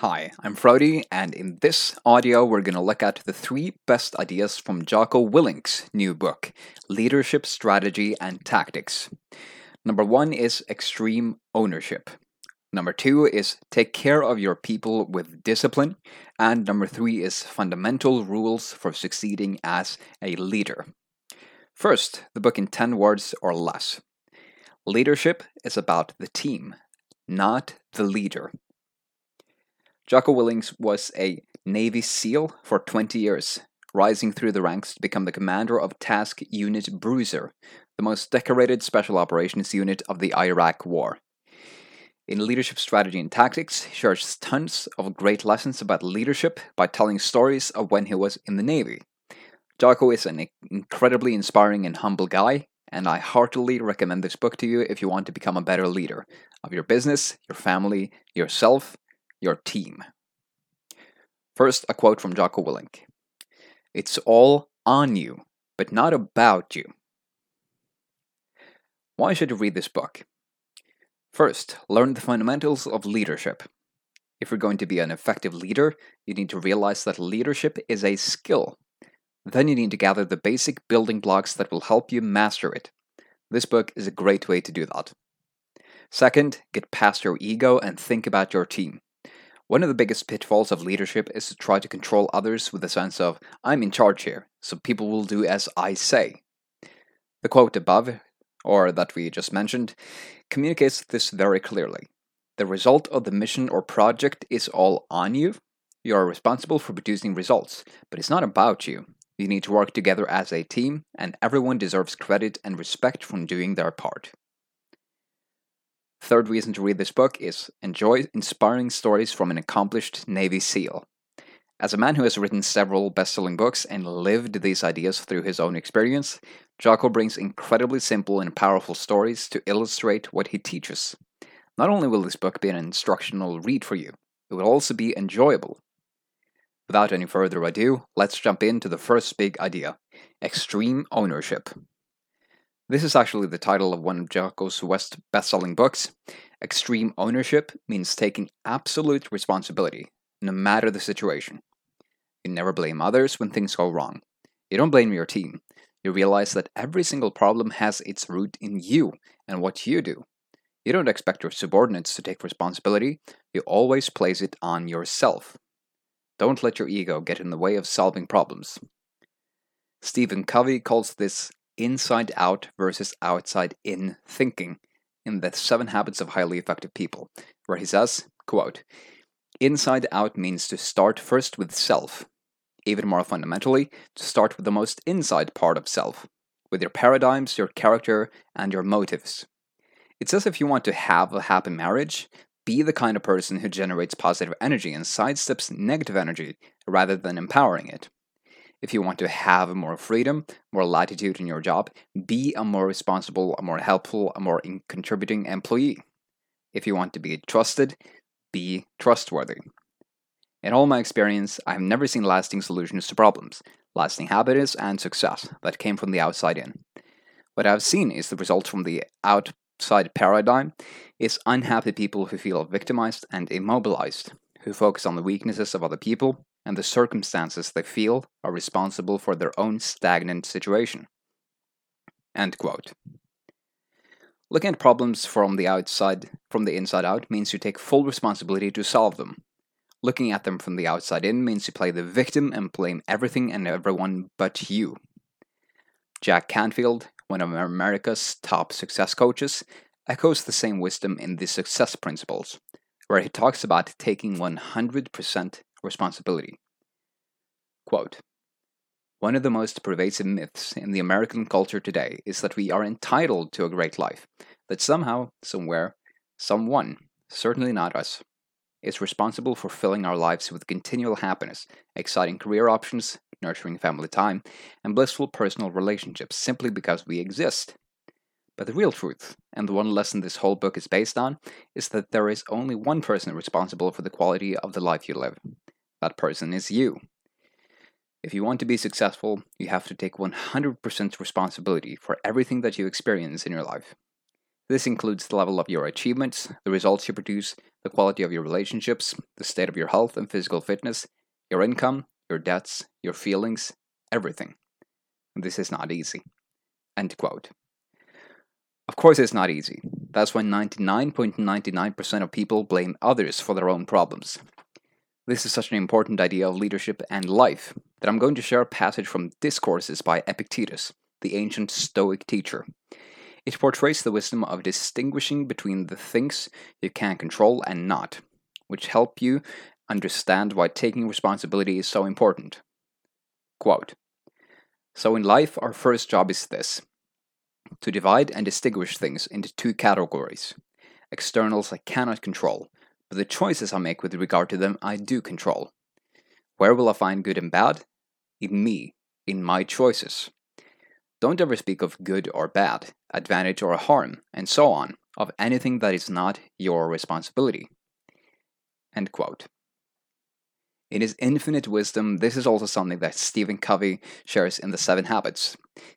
Hi, I'm Frody, and in this audio, we're going to look at the three best ideas from Jocko Willink's new book, Leadership Strategy and Tactics. Number one is extreme ownership. Number two is take care of your people with discipline. And number three is fundamental rules for succeeding as a leader. First, the book in 10 words or less. Leadership is about the team, not the leader. Jocko Willink was a Navy SEAL for 20 years, rising through the ranks to become the commander of Task Unit Bruiser, the most decorated special operations unit of the Iraq War. In Leadership Strategy and Tactics, he shares tons of great lessons about leadership by telling stories of when he was in the Navy. Jocko is an incredibly inspiring and humble guy, and I heartily recommend this book to you if you want to become a better leader of your business, your family, yourself, your team. First, a quote from Jocko Willink It's all on you, but not about you. Why should you read this book? First, learn the fundamentals of leadership. If you're going to be an effective leader, you need to realize that leadership is a skill. Then you need to gather the basic building blocks that will help you master it. This book is a great way to do that. Second, get past your ego and think about your team. One of the biggest pitfalls of leadership is to try to control others with a sense of, I'm in charge here, so people will do as I say. The quote above, or that we just mentioned, communicates this very clearly. The result of the mission or project is all on you. You are responsible for producing results, but it's not about you. You need to work together as a team, and everyone deserves credit and respect from doing their part. Third reason to read this book is enjoy inspiring stories from an accomplished Navy SEAL. As a man who has written several best selling books and lived these ideas through his own experience, Jocko brings incredibly simple and powerful stories to illustrate what he teaches. Not only will this book be an instructional read for you, it will also be enjoyable. Without any further ado, let's jump into the first big idea extreme ownership. This is actually the title of one of Jocko's West best-selling books. Extreme ownership means taking absolute responsibility, no matter the situation. You never blame others when things go wrong. You don't blame your team. You realize that every single problem has its root in you and what you do. You don't expect your subordinates to take responsibility, you always place it on yourself. Don't let your ego get in the way of solving problems. Stephen Covey calls this inside out versus outside in thinking in the seven habits of highly effective people where he says quote inside out means to start first with self even more fundamentally to start with the most inside part of self with your paradigms your character and your motives. It says if you want to have a happy marriage be the kind of person who generates positive energy and sidesteps negative energy rather than empowering it if you want to have more freedom, more latitude in your job, be a more responsible, a more helpful, a more contributing employee. If you want to be trusted, be trustworthy. In all my experience, I have never seen lasting solutions to problems, lasting happiness and success that came from the outside in. What I've seen is the result from the outside paradigm is unhappy people who feel victimized and immobilized, who focus on the weaknesses of other people and the circumstances they feel are responsible for their own stagnant situation. End quote. Looking at problems from the outside, from the inside out, means you take full responsibility to solve them. Looking at them from the outside in means you play the victim and blame everything and everyone but you. Jack Canfield, one of America's top success coaches, echoes the same wisdom in the Success Principles, where he talks about taking 100% responsibility. Quote One of the most pervasive myths in the American culture today is that we are entitled to a great life, that somehow, somewhere, someone, certainly not us, is responsible for filling our lives with continual happiness, exciting career options, nurturing family time, and blissful personal relationships simply because we exist. But the real truth, and the one lesson this whole book is based on, is that there is only one person responsible for the quality of the life you live. That person is you. If you want to be successful, you have to take 100% responsibility for everything that you experience in your life. This includes the level of your achievements, the results you produce, the quality of your relationships, the state of your health and physical fitness, your income, your debts, your feelings, everything. This is not easy. End quote. Of course, it's not easy. That's why 99.99% of people blame others for their own problems. This is such an important idea of leadership and life that I'm going to share a passage from Discourses by Epictetus, the ancient Stoic teacher. It portrays the wisdom of distinguishing between the things you can control and not, which help you understand why taking responsibility is so important. Quote So, in life, our first job is this to divide and distinguish things into two categories externals I cannot control, but the choices I make with regard to them I do control. Where will I find good and bad? In me, in my choices. Don't ever speak of good or bad, advantage or harm, and so on, of anything that is not your responsibility. End quote. In his infinite wisdom, this is also something that Stephen Covey shares in The Seven Habits.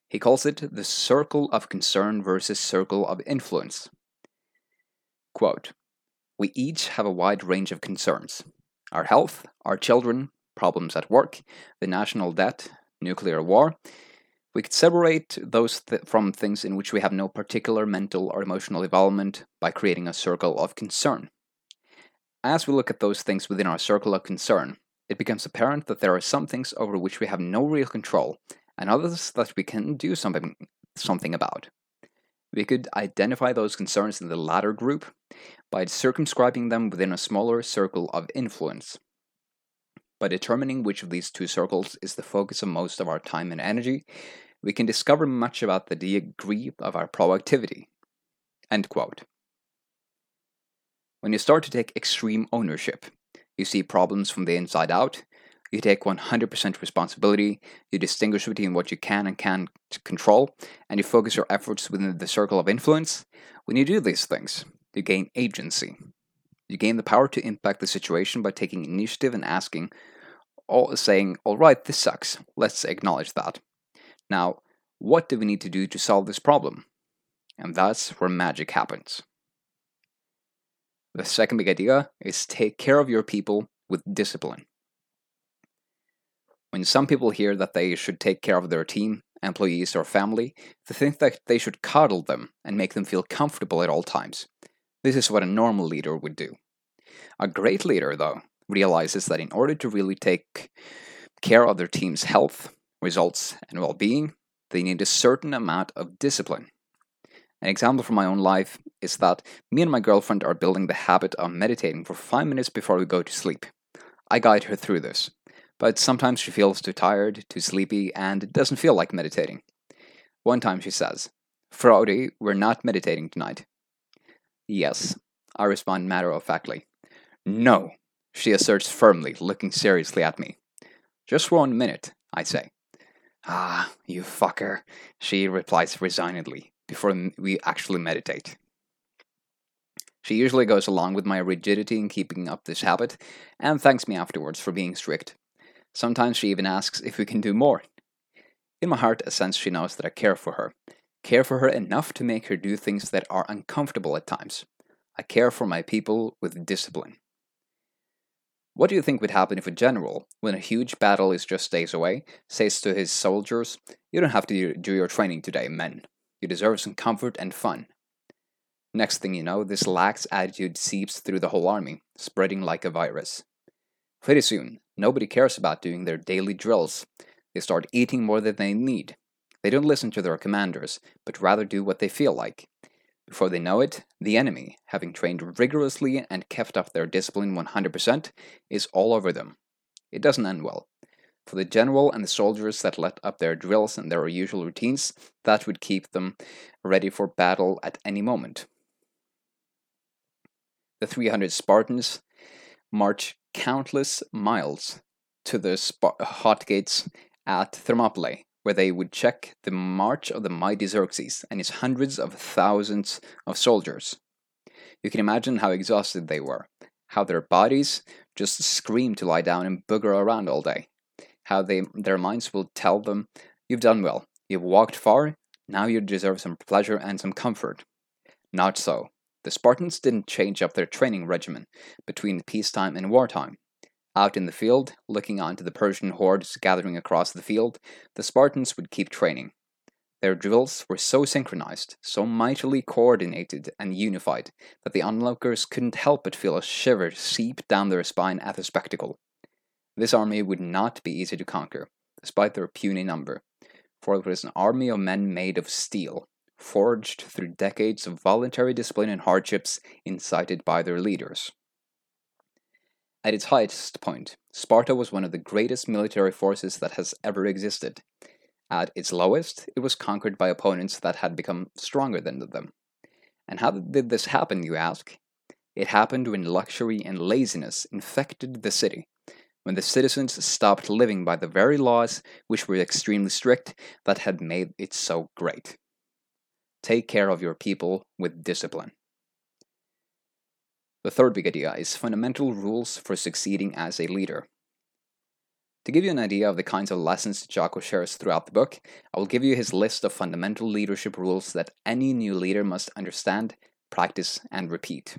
He calls it the circle of concern versus circle of influence. Quote We each have a wide range of concerns our health, our children, problems at work, the national debt, nuclear war. We could separate those th- from things in which we have no particular mental or emotional involvement by creating a circle of concern. As we look at those things within our circle of concern, it becomes apparent that there are some things over which we have no real control, and others that we can do something, something about. We could identify those concerns in the latter group by circumscribing them within a smaller circle of influence. By determining which of these two circles is the focus of most of our time and energy, we can discover much about the degree of our productivity. End quote. When you start to take extreme ownership, you see problems from the inside out, you take 100% responsibility, you distinguish between what you can and can't control, and you focus your efforts within the circle of influence. When you do these things, you gain agency. You gain the power to impact the situation by taking initiative and asking, all, saying, All right, this sucks. Let's acknowledge that. Now, what do we need to do to solve this problem? And that's where magic happens. The second big idea is take care of your people with discipline. When some people hear that they should take care of their team, employees, or family, they think that they should coddle them and make them feel comfortable at all times. This is what a normal leader would do. A great leader, though, realizes that in order to really take care of their team's health, results, and well being, they need a certain amount of discipline. An example from my own life is that me and my girlfriend are building the habit of meditating for five minutes before we go to sleep. I guide her through this, but sometimes she feels too tired, too sleepy, and doesn't feel like meditating. One time she says, Frody, we're not meditating tonight. Yes, I respond matter of factly. No, she asserts firmly, looking seriously at me. Just one minute, I say. Ah, you fucker, she replies resignedly before we actually meditate. She usually goes along with my rigidity in keeping up this habit and thanks me afterwards for being strict. Sometimes she even asks if we can do more. In my heart, a sense she knows that I care for her. Care for her enough to make her do things that are uncomfortable at times. I care for my people with discipline. What do you think would happen if a general, when a huge battle is just days away, says to his soldiers, You don't have to do your training today, men. You deserve some comfort and fun. Next thing you know, this lax attitude seeps through the whole army, spreading like a virus. Pretty soon, nobody cares about doing their daily drills. They start eating more than they need. They don't listen to their commanders, but rather do what they feel like. Before they know it, the enemy, having trained rigorously and kept up their discipline 100%, is all over them. It doesn't end well. For the general and the soldiers that let up their drills and their usual routines, that would keep them ready for battle at any moment. The 300 Spartans march countless miles to the hot gates at Thermopylae, where they would check the march of the mighty Xerxes and his hundreds of thousands of soldiers. You can imagine how exhausted they were, how their bodies just screamed to lie down and booger around all day how they their minds will tell them, You've done well, you've walked far, now you deserve some pleasure and some comfort. Not so. The Spartans didn't change up their training regimen between peacetime and wartime. Out in the field, looking on to the Persian hordes gathering across the field, the Spartans would keep training. Their drills were so synchronized, so mightily coordinated and unified, that the onlookers couldn't help but feel a shiver seep down their spine at the spectacle. This army would not be easy to conquer, despite their puny number, for it was an army of men made of steel, forged through decades of voluntary discipline and hardships incited by their leaders. At its highest point, Sparta was one of the greatest military forces that has ever existed. At its lowest, it was conquered by opponents that had become stronger than them. And how did this happen, you ask? It happened when luxury and laziness infected the city, when the citizens stopped living by the very laws which were extremely strict that had made it so great. Take care of your people with discipline. The third big idea is fundamental rules for succeeding as a leader. To give you an idea of the kinds of lessons Jocko shares throughout the book, I will give you his list of fundamental leadership rules that any new leader must understand, practice, and repeat.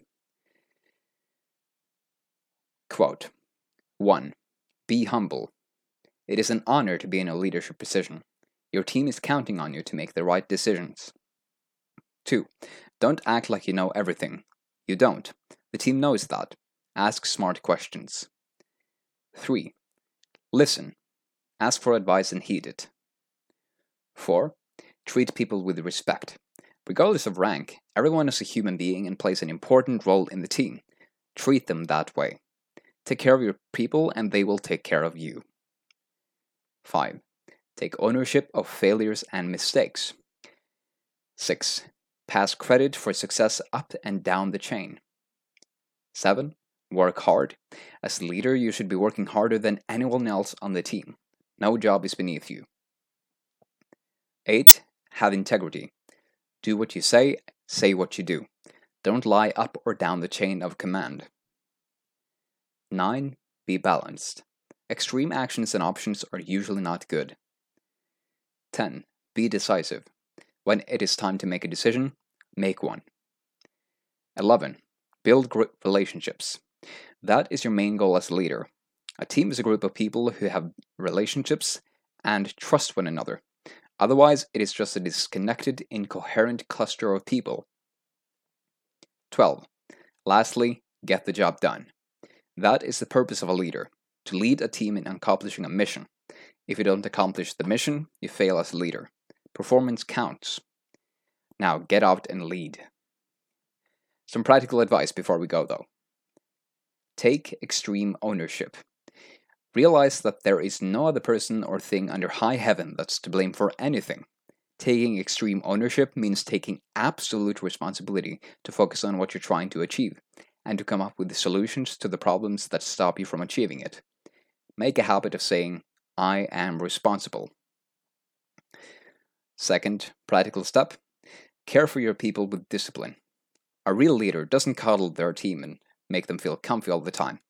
Quote 1. Be humble. It is an honor to be in a leadership position. Your team is counting on you to make the right decisions. 2. Don't act like you know everything. You don't. The team knows that. Ask smart questions. 3. Listen. Ask for advice and heed it. 4. Treat people with respect. Regardless of rank, everyone is a human being and plays an important role in the team. Treat them that way. Take care of your people and they will take care of you. 5. Take ownership of failures and mistakes. 6. Pass credit for success up and down the chain. 7. Work hard. As leader, you should be working harder than anyone else on the team. No job is beneath you. 8. Have integrity. Do what you say, say what you do. Don't lie up or down the chain of command. 9. Be balanced. Extreme actions and options are usually not good. 10. Be decisive. When it is time to make a decision, make one. 11. Build group relationships. That is your main goal as a leader. A team is a group of people who have relationships and trust one another. Otherwise, it is just a disconnected, incoherent cluster of people. 12. Lastly, get the job done. That is the purpose of a leader to lead a team in accomplishing a mission. If you don't accomplish the mission, you fail as a leader. Performance counts. Now get out and lead. Some practical advice before we go, though. Take extreme ownership. Realize that there is no other person or thing under high heaven that's to blame for anything. Taking extreme ownership means taking absolute responsibility to focus on what you're trying to achieve and to come up with solutions to the problems that stop you from achieving it. Make a habit of saying, I am responsible. Second practical step care for your people with discipline. A real leader doesn't coddle their team and make them feel comfy all the time.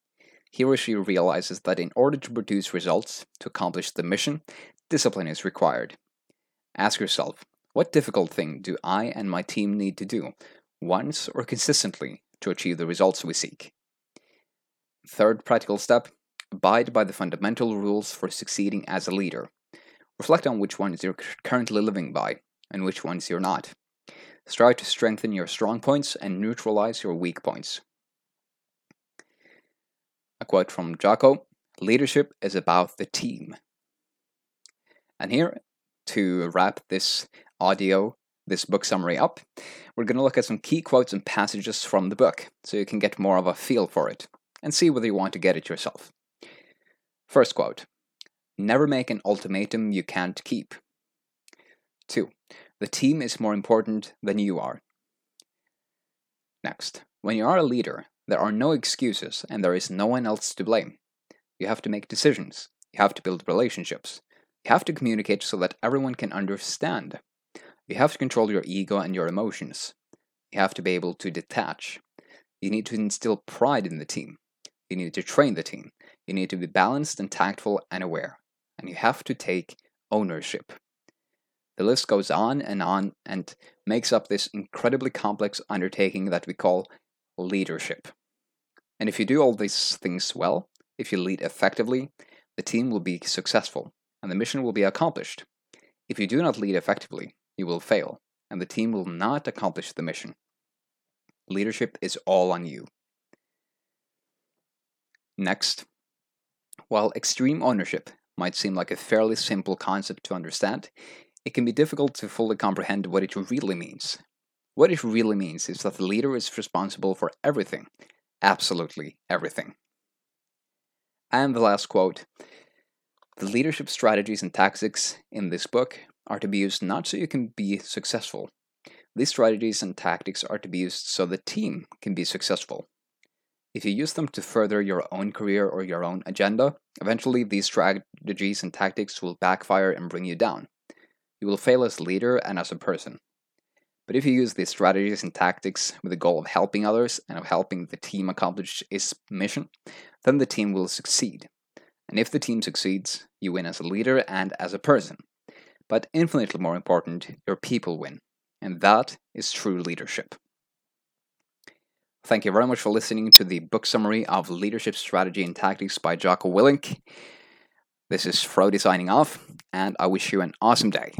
He or she realizes that in order to produce results, to accomplish the mission, discipline is required. Ask yourself, what difficult thing do I and my team need to do, once or consistently, to achieve the results we seek? Third practical step abide by the fundamental rules for succeeding as a leader. Reflect on which ones you're currently living by and which ones you're not. Strive to strengthen your strong points and neutralize your weak points. A quote from Jocko Leadership is about the team. And here, to wrap this audio, this book summary up, we're going to look at some key quotes and passages from the book so you can get more of a feel for it and see whether you want to get it yourself. First quote Never make an ultimatum you can't keep. 2. The team is more important than you are. Next, when you are a leader, there are no excuses and there is no one else to blame. You have to make decisions, you have to build relationships, you have to communicate so that everyone can understand. You have to control your ego and your emotions. You have to be able to detach. You need to instill pride in the team. You need to train the team. You need to be balanced and tactful and aware. And you have to take ownership. The list goes on and on and makes up this incredibly complex undertaking that we call leadership. And if you do all these things well, if you lead effectively, the team will be successful and the mission will be accomplished. If you do not lead effectively, you will fail and the team will not accomplish the mission. Leadership is all on you. Next, while extreme ownership might seem like a fairly simple concept to understand, it can be difficult to fully comprehend what it really means. What it really means is that the leader is responsible for everything, absolutely everything. And the last quote The leadership strategies and tactics in this book are to be used not so you can be successful. These strategies and tactics are to be used so the team can be successful. If you use them to further your own career or your own agenda, eventually these strategies and tactics will backfire and bring you down. You will fail as a leader and as a person. But if you use these strategies and tactics with the goal of helping others and of helping the team accomplish its mission, then the team will succeed. And if the team succeeds, you win as a leader and as a person. But infinitely more important, your people win. And that is true leadership. Thank you very much for listening to the book summary of Leadership Strategy and Tactics by Jocko Willink. This is Frody signing off, and I wish you an awesome day.